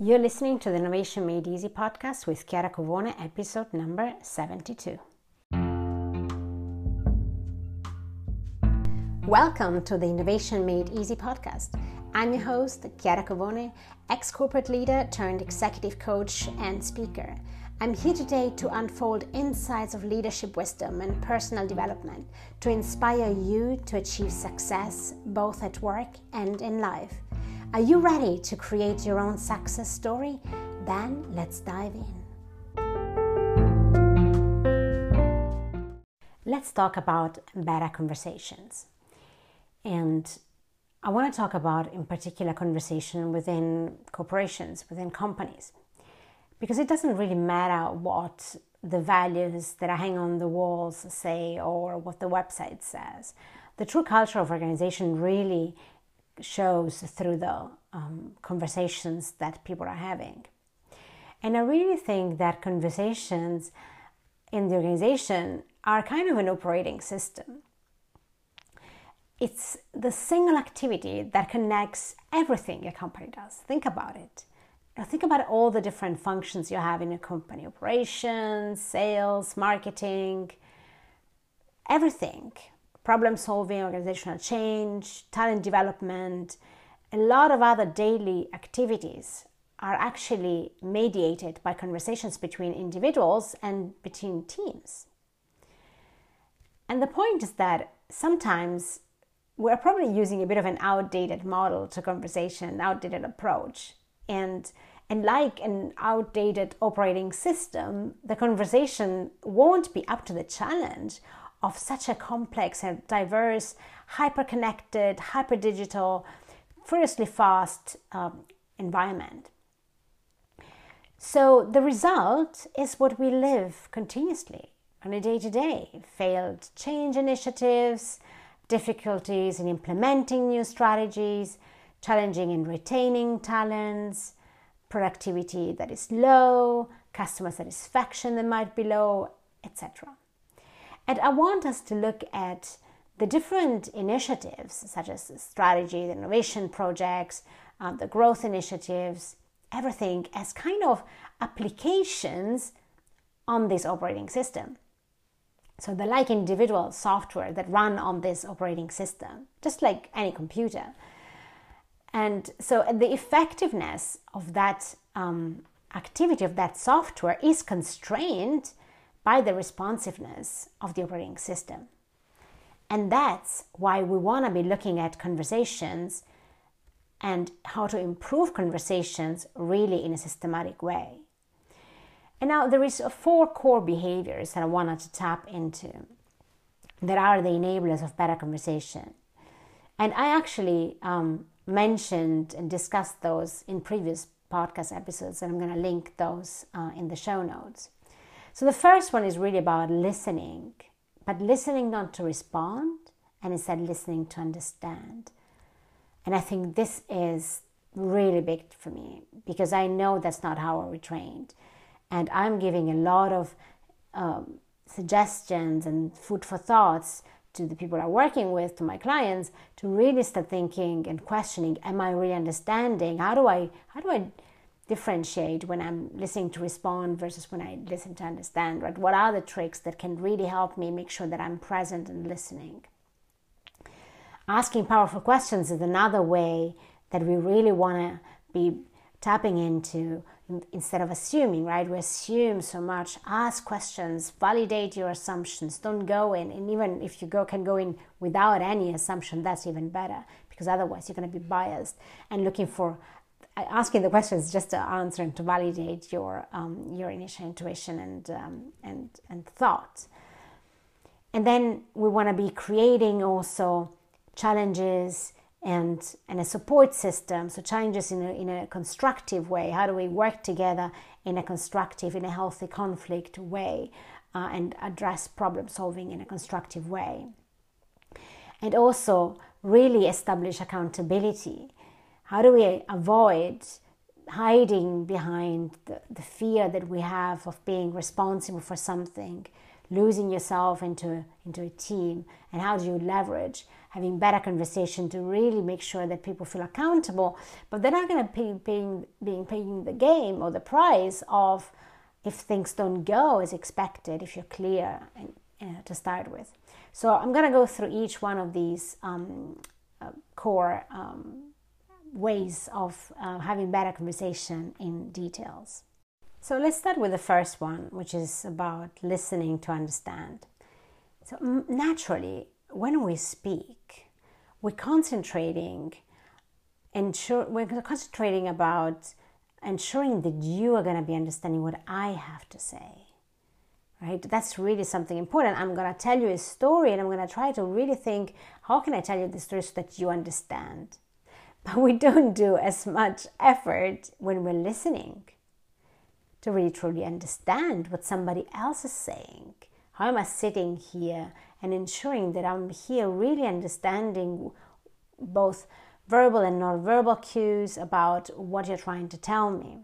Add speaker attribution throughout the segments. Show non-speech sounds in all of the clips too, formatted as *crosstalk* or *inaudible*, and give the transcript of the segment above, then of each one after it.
Speaker 1: You're listening to the Innovation Made Easy podcast with Chiara Covone, episode number 72. Welcome to the Innovation Made Easy podcast. I'm your host, Chiara Covone, ex corporate leader turned executive coach and speaker. I'm here today to unfold insights of leadership wisdom and personal development to inspire you to achieve success both at work and in life. Are you ready to create your own success story? Then let's dive in. Let's talk about better conversations. And I want to talk about, in particular, conversation within corporations, within companies, because it doesn't really matter what the values that are hanging on the walls say or what the website says. The true culture of organization really shows through the um, conversations that people are having. And I really think that conversations in the organization are kind of an operating system. It's the single activity that connects everything a company does. Think about it. Now think about all the different functions you have in a company operations, sales, marketing, everything problem solving, organizational change, talent development, a lot of other daily activities are actually mediated by conversations between individuals and between teams. And the point is that sometimes we're probably using a bit of an outdated model to conversation, outdated approach. And and like an outdated operating system, the conversation won't be up to the challenge of such a complex and diverse, hyper connected, hyper digital, furiously fast um, environment. So the result is what we live continuously on a day to day failed change initiatives, difficulties in implementing new strategies, challenging in retaining talents, productivity that is low, customer satisfaction that might be low, etc. And I want us to look at the different initiatives, such as strategy, the innovation projects, um, the growth initiatives, everything as kind of applications on this operating system. So they're like individual software that run on this operating system, just like any computer. And so the effectiveness of that um, activity of that software is constrained by the responsiveness of the operating system. And that's why we want to be looking at conversations and how to improve conversations really in a systematic way. And now there is four core behaviors that I wanted to tap into that are the enablers of better conversation. And I actually um, mentioned and discussed those in previous podcast episodes, and I'm going to link those uh, in the show notes. So the first one is really about listening, but listening not to respond, and instead listening to understand. And I think this is really big for me because I know that's not how we're trained. And I'm giving a lot of um, suggestions and food for thoughts to the people I'm working with, to my clients, to really start thinking and questioning: Am I really understanding? How do I how do I differentiate when I'm listening to respond versus when I listen to understand, right? What are the tricks that can really help me make sure that I'm present and listening? Asking powerful questions is another way that we really want to be tapping into instead of assuming, right? We assume so much. Ask questions, validate your assumptions. Don't go in, and even if you go can go in without any assumption, that's even better because otherwise you're going to be biased and looking for asking the questions just to answer and to validate your um, your initial intuition and um, and and thought. And then we want to be creating also challenges and and a support system. So challenges in a, in a constructive way. How do we work together in a constructive, in a healthy conflict way, uh, and address problem solving in a constructive way. And also really establish accountability how do we avoid hiding behind the, the fear that we have of being responsible for something losing yourself into, into a team? And how do you leverage having better conversation to really make sure that people feel accountable? But they're not going to be paying, being paying the game or the price of if things don't go as expected, if you're clear and, uh, to start with. So I'm going to go through each one of these um, uh, core um, ways of uh, having better conversation in details. So let's start with the first one, which is about listening to understand. So naturally, when we speak, we're concentrating, ensure, we're concentrating about ensuring that you are going to be understanding what I have to say. Right? That's really something important. I'm going to tell you a story and I'm going to try to really think how can I tell you the story so that you understand? But we don't do as much effort when we're listening to really truly understand what somebody else is saying. How am I sitting here and ensuring that I'm here really understanding both verbal and non-verbal cues about what you're trying to tell me.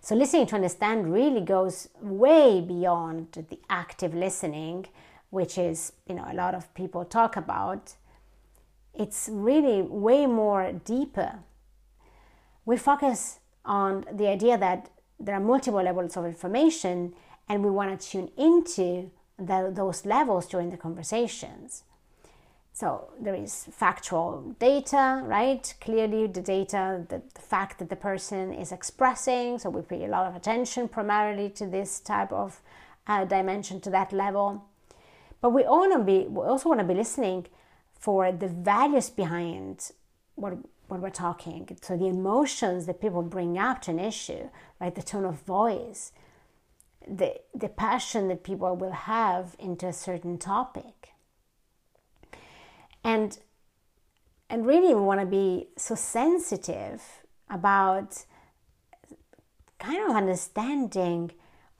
Speaker 1: So listening to understand really goes way beyond the active listening, which is, you know, a lot of people talk about. It's really way more deeper. We focus on the idea that there are multiple levels of information and we want to tune into the, those levels during the conversations. So there is factual data, right? Clearly, the data, the, the, fact that the person is expressing. So we pay a lot of attention primarily to this type of uh, dimension, to that level. But we be, we also want to be listening for the values behind what what we're talking. So the emotions that people bring up to an issue, right? The tone of voice, the the passion that people will have into a certain topic and and really we want to be so sensitive about kind of understanding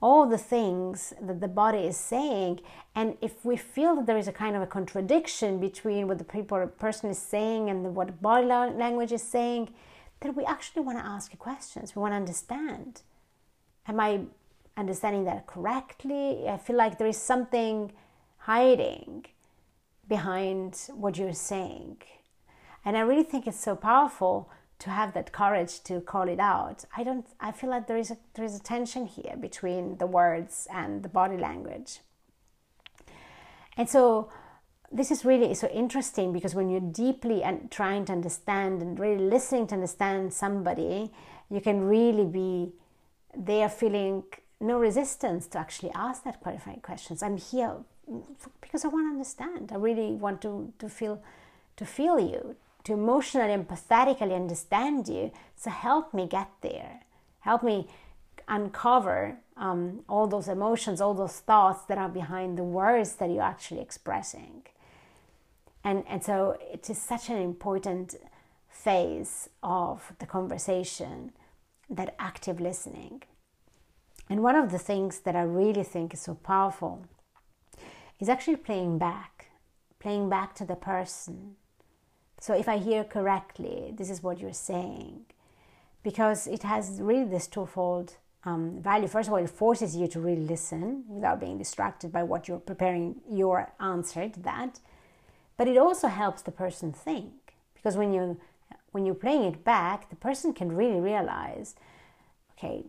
Speaker 1: all the things that the body is saying. And if we feel that there is a kind of a contradiction between what the people person is saying and what body language is saying then we actually want to ask questions. We want to understand. Am i understanding that correctly? I feel like there is something hiding behind what you're saying. And I really think it's so powerful to have that courage to call it out. I don't I feel like there is a there is a tension here between the words and the body language. And so this is really so interesting because when you're deeply and trying to understand and really listening to understand somebody, you can really be there feeling no resistance to actually ask that qualifying questions. I'm here because I want to understand. I really want to, to feel to feel you, to emotionally and empathetically understand you. So help me get there. Help me uncover um, all those emotions, all those thoughts that are behind the words that you're actually expressing. And, and so it is such an important phase of the conversation, that active listening. And one of the things that I really think is so powerful is actually playing back, playing back to the person. So if I hear correctly, this is what you're saying, because it has really this twofold um, value. First of all, it forces you to really listen without being distracted by what you're preparing your answer to that. But it also helps the person think, because when you when you're playing it back, the person can really realize, okay,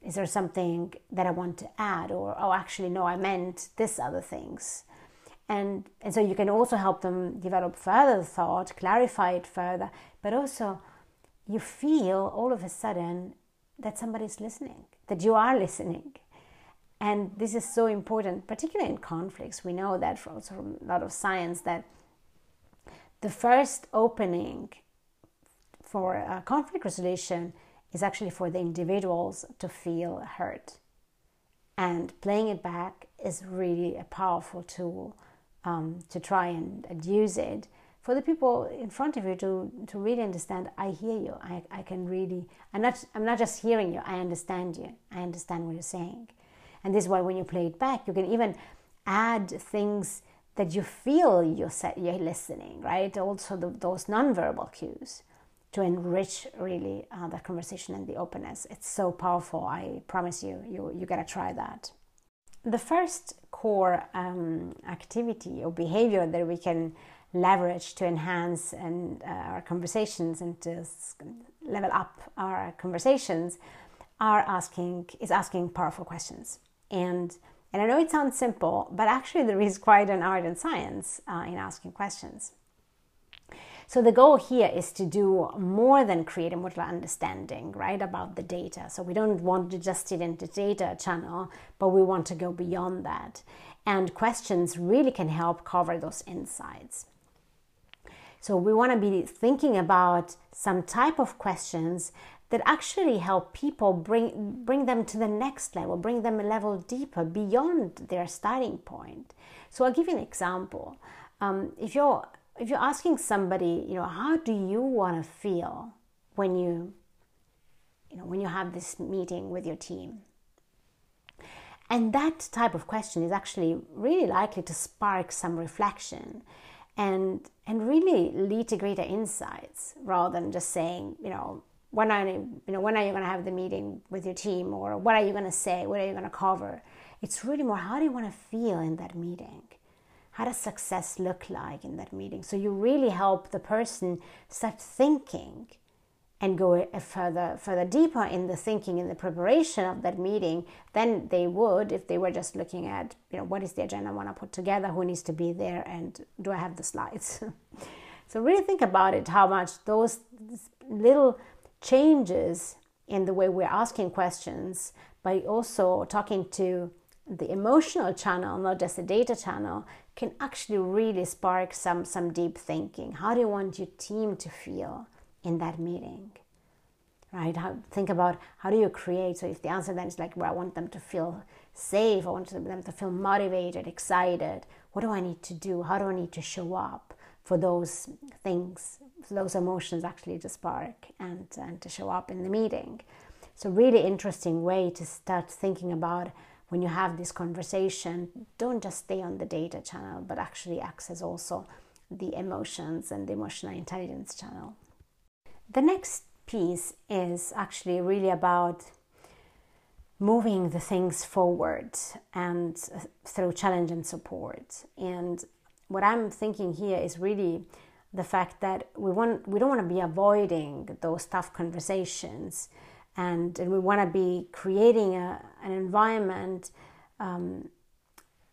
Speaker 1: is there something that I want to add? Or, oh, actually, no, I meant this other things. And, and so you can also help them develop further thought, clarify it further, but also you feel all of a sudden that somebody's listening, that you are listening. And this is so important, particularly in conflicts. We know that from, from a lot of science that the first opening for conflict resolution is actually for the individuals to feel hurt. And playing it back is really a powerful tool um, to try and, and, use it for the people in front of you to, to really understand I hear you. I, I can really, I'm not, I'm not just hearing you, I understand you. I understand what you're saying. And this is why when you play it back, you can even add things that you feel you're, you're listening, right? Also, the, those nonverbal cues to enrich really uh, the conversation and the openness. It's so powerful. I promise you, you, you gotta try that. The first core um, activity or behavior that we can leverage to enhance and uh, our conversations and to level up our conversations are asking is asking powerful questions and and I know it sounds simple, but actually there is quite an art and science uh, in asking questions. So the goal here is to do more than create a modular understanding, right, about the data. So we don't want to just sit in the data channel, but we want to go beyond that. And questions really can help cover those insights. So we want to be thinking about some type of questions that actually help people bring bring them to the next level, bring them a level deeper beyond their starting point. So I'll give you an example. Um, if you're if you're asking somebody, you know, how do you want to feel when you, you know, when you have this meeting with your team? And that type of question is actually really likely to spark some reflection and and really lead to greater insights rather than just saying, you know, when are you know when are you going to have the meeting with your team or what are you going to say, what are you going to cover? It's really more how do you want to feel in that meeting? How does success look like in that meeting? So you really help the person start thinking and go further further deeper in the thinking in the preparation of that meeting than they would if they were just looking at you know what is the agenda I want to put together, who needs to be there, and do I have the slides? *laughs* so really think about it how much those little changes in the way we're asking questions by also talking to the emotional channel, not just the data channel, can actually really spark some, some deep thinking. How do you want your team to feel in that meeting? Right? How, think about how do you create. So, if the answer then is like, well, I want them to feel safe, I want them to feel motivated, excited, what do I need to do? How do I need to show up for those things, for those emotions actually to spark and, and to show up in the meeting? So, really interesting way to start thinking about when you have this conversation, don't just stay on the data channel, but actually access also the emotions and the emotional intelligence channel. The next piece is actually really about moving the things forward and uh, through challenge and support. And what I'm thinking here is really the fact that we want we don't want to be avoiding those tough conversations and, and we want to be creating a, an environment um,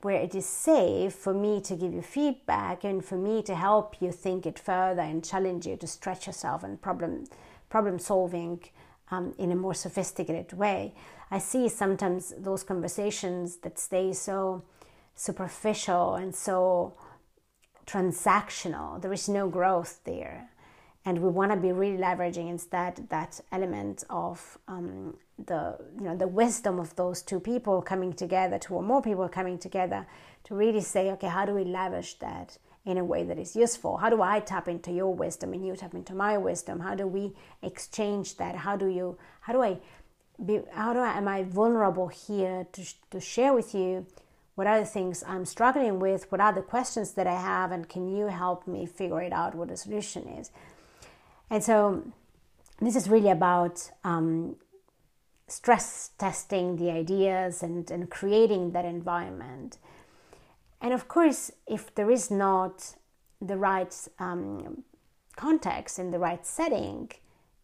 Speaker 1: where it is safe for me to give you feedback and for me to help you think it further and challenge you to stretch yourself and problem problem solving um, in a more sophisticated way. I see sometimes those conversations that stay so superficial and so transactional. There is no growth there and we want to be really leveraging instead that element of um, the you know the wisdom of those two people coming together, two or more people coming together, to really say, okay, how do we leverage that in a way that is useful? How do I tap into your wisdom and you tap into my wisdom? How do we exchange that? How do you? How do I? Be, how do I? Am I vulnerable here to to share with you? What are the things I'm struggling with? What are the questions that I have? And can you help me figure it out what the solution is? And so this is really about um, stress testing the ideas and, and creating that environment. And of course, if there is not the right um, context in the right setting,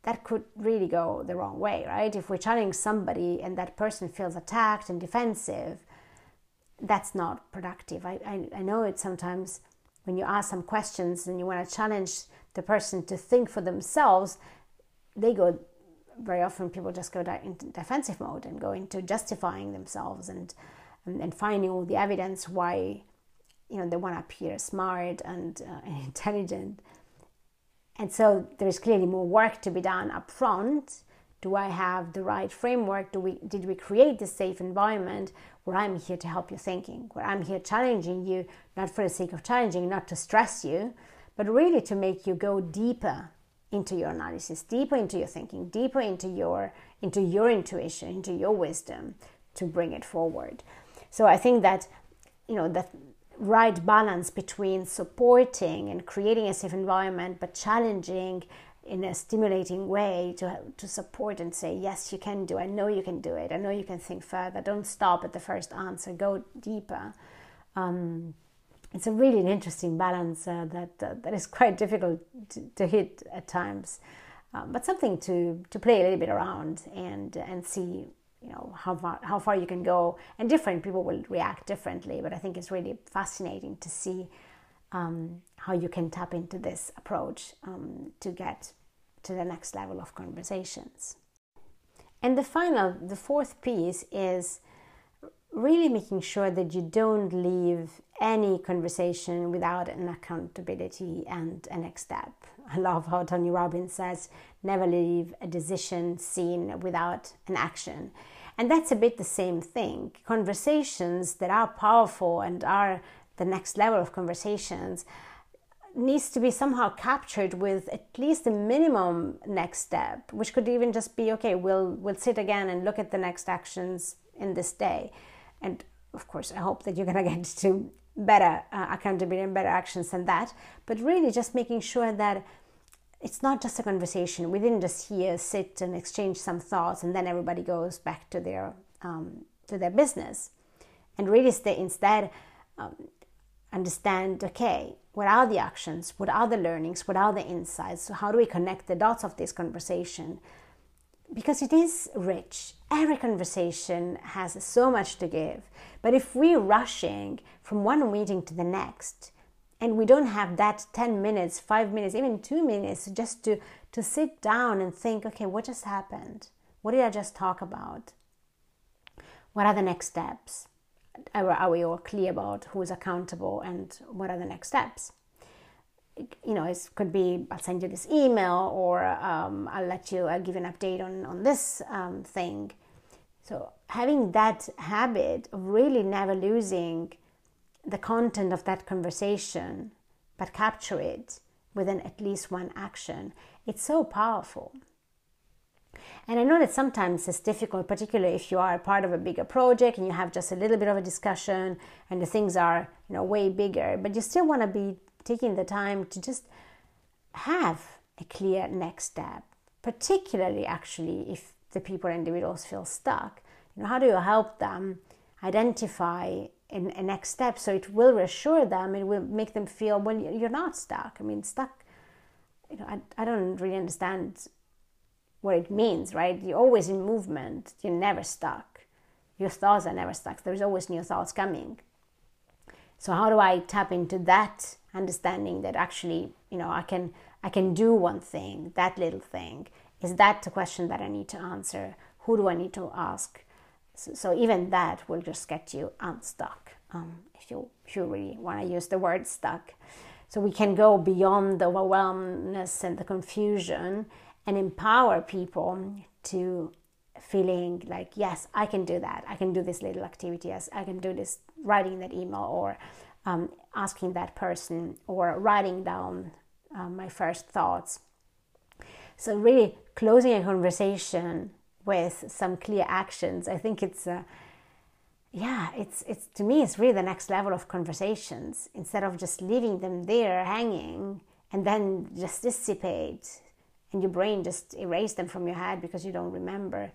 Speaker 1: that could really go the wrong way, right? If we're challenging somebody and that person feels attacked and defensive, that's not productive. I, I, I know it sometimes when you ask some questions and you want to challenge the person to think for themselves, they go very often people just go into defensive mode and go into justifying themselves and, and, and finding all the evidence why you know they want to appear smart and, uh, *laughs* and intelligent. And so there's clearly more work to be done up front do i have the right framework? Do we did we create the safe environment where i'm here to help you thinking where i'm here challenging you not for the sake of challenging not to stress you but really to make you go deeper into your analysis, deeper into your thinking, deeper into your into your intuition, into your wisdom to bring it forward. So I think that you know that right balance between supporting and creating a safe environment but challenging in a stimulating way to, to support and say, Yes, you can do. I know you can do it. I know you can think further. Don't stop at the first answer, go deeper. Um, it's a really an interesting balance uh, that uh, that is quite difficult to, to hit at times, um, but something to to play a little bit around and and see you know how far how far you can go. And different people will react differently, but I think it's really fascinating to see um, how you can tap into this approach um, to get to the next level of conversations. And the final, the fourth piece is really making sure that you don't leave any conversation without an accountability and a next step. *laughs* I love how Tony Robbins says, never leave a decision scene without an action. And that's a bit the same thing. Conversations that are powerful and are the next level of conversations needs to be somehow captured with at least a minimum next step which could even just be okay we'll we'll sit again and look at the next actions in this day and of course i hope that you're going *laughs* to get to better uh, accountability and better actions than that. But really just making sure that it's not just a conversation. We didn't just here sit and exchange some thoughts and then everybody goes back to their um, to their business. And really stay instead um, understand okay what are the actions? What are the learnings? What are the insights? So how do we connect the dots of this conversation because it is rich. Every conversation has so much to give. But if we're rushing from one meeting to the next and we don't have that 10 minutes 5 minutes even 2 minutes just to to sit down and think okay what just happened? What did i just talk about? What are the next steps? Are we all clear about who is accountable and what are the next steps? You know, it could be I'll send you this email or um, I'll let you, I'll give an update on, on this um, thing. So, having that habit of really never losing the content of that conversation, but capture it within at least one action, it's so powerful. And I know that sometimes it's difficult, particularly if you are part of a bigger project and you have just a little bit of a discussion and the things are, you know, way bigger, but you still want to be taking the time to just have a clear next step, particularly actually if the people individuals feel stuck. You know, how do you help them identify a, a next step so it will reassure them, it will make them feel, well, you're not stuck. I mean, stuck, you know, I, I don't really understand what it means, right? You're always in movement, you're never stuck. Your thoughts are never stuck, there's always new thoughts coming. So how do I tap into that understanding that actually, you know, I can I can do one thing, that little thing. Is that the question that I need to answer? Who do I need to ask? So, so even that will just get you unstuck. Um, if you if you really want to use the word stuck, so we can go beyond the overwhelmness and the confusion and empower people to feeling like yes i can do that i can do this little activity yes i can do this writing that email or um, asking that person or writing down um, my first thoughts so really closing a conversation with some clear actions i think it's uh, yeah it's it's to me it's really the next level of conversations instead of just leaving them there hanging and then just dissipate and your brain just erase them from your head because you don't remember.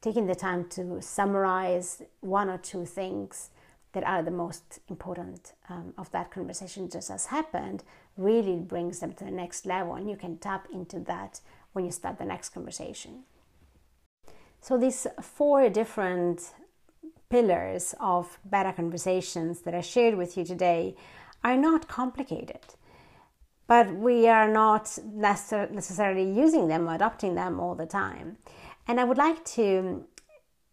Speaker 1: Taking the time to summarize one or two things that are the most important um, of that conversation just has happened really brings them to the next level, and you can tap into that when you start the next conversation. So, these four different pillars of better conversations that I shared with you today are not complicated but we are not necessarily using them or adopting them all the time. And I would like to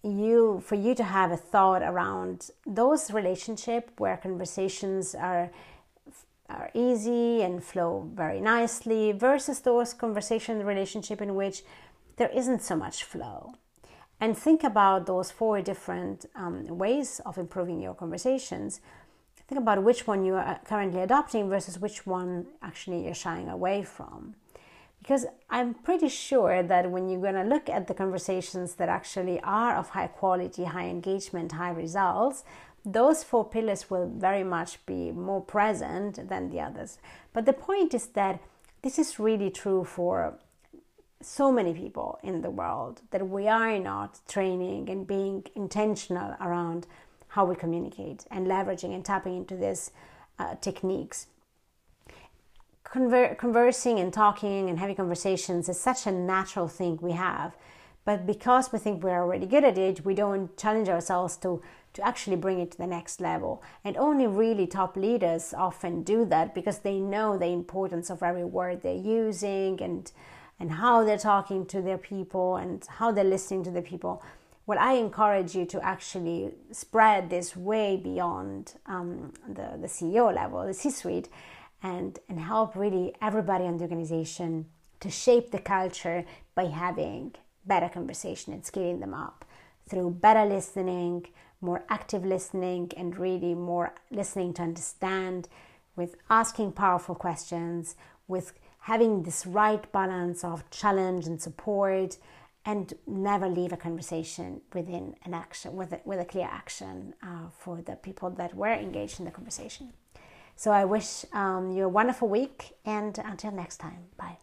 Speaker 1: you for you to have a thought around those relationship where conversations are are easy and flow very nicely versus those conversation relationship in which there isn't so much flow and think about those four different um, ways of improving your conversations think about which one you are currently adopting versus which one actually you're shying away from. Because I'm pretty sure that when you're going to look at the conversations that actually are of high quality, high engagement, high results, those four pillars will very much be more present than the others. But the point is that this is really true for so many people in the world that we are not training and being intentional around how we communicate and leveraging and tapping into these uh, techniques. Conver- conversing and talking and having conversations is such a natural thing we have, but because we think we're already good at it, we don't challenge ourselves to to actually bring it to the next level. And only really top leaders often do that because they know the importance of every word they're using and and how they're talking to their people and how they're listening to the people. Well, I encourage you to actually spread this way beyond um, the, the CEO level, the C suite, and, and help really everybody in the organization to shape the culture by having better conversation and scaling them up through better listening, more active listening, and really more listening to understand with asking powerful questions, with having this right balance of challenge and support and never leave a conversation within an action with a, with a clear action uh, for the people that were engaged in the conversation so i wish um, you a wonderful week and until next time bye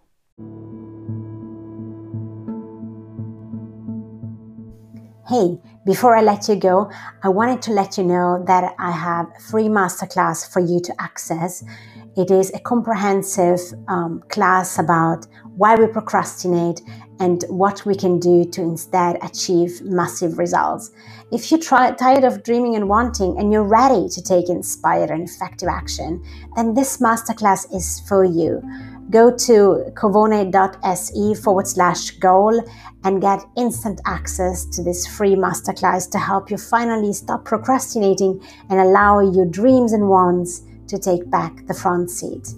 Speaker 1: Hey, before I let you go, I wanted to let you know that I have a free masterclass for you to access it is a comprehensive um, class about why we procrastinate and what we can do to instead achieve massive results. If you're try, tired of dreaming and wanting and you're ready to take inspired and effective action, then this masterclass is for you. Go to covone.se forward slash goal and get instant access to this free masterclass to help you finally stop procrastinating and allow your dreams and wants to take back the front seat.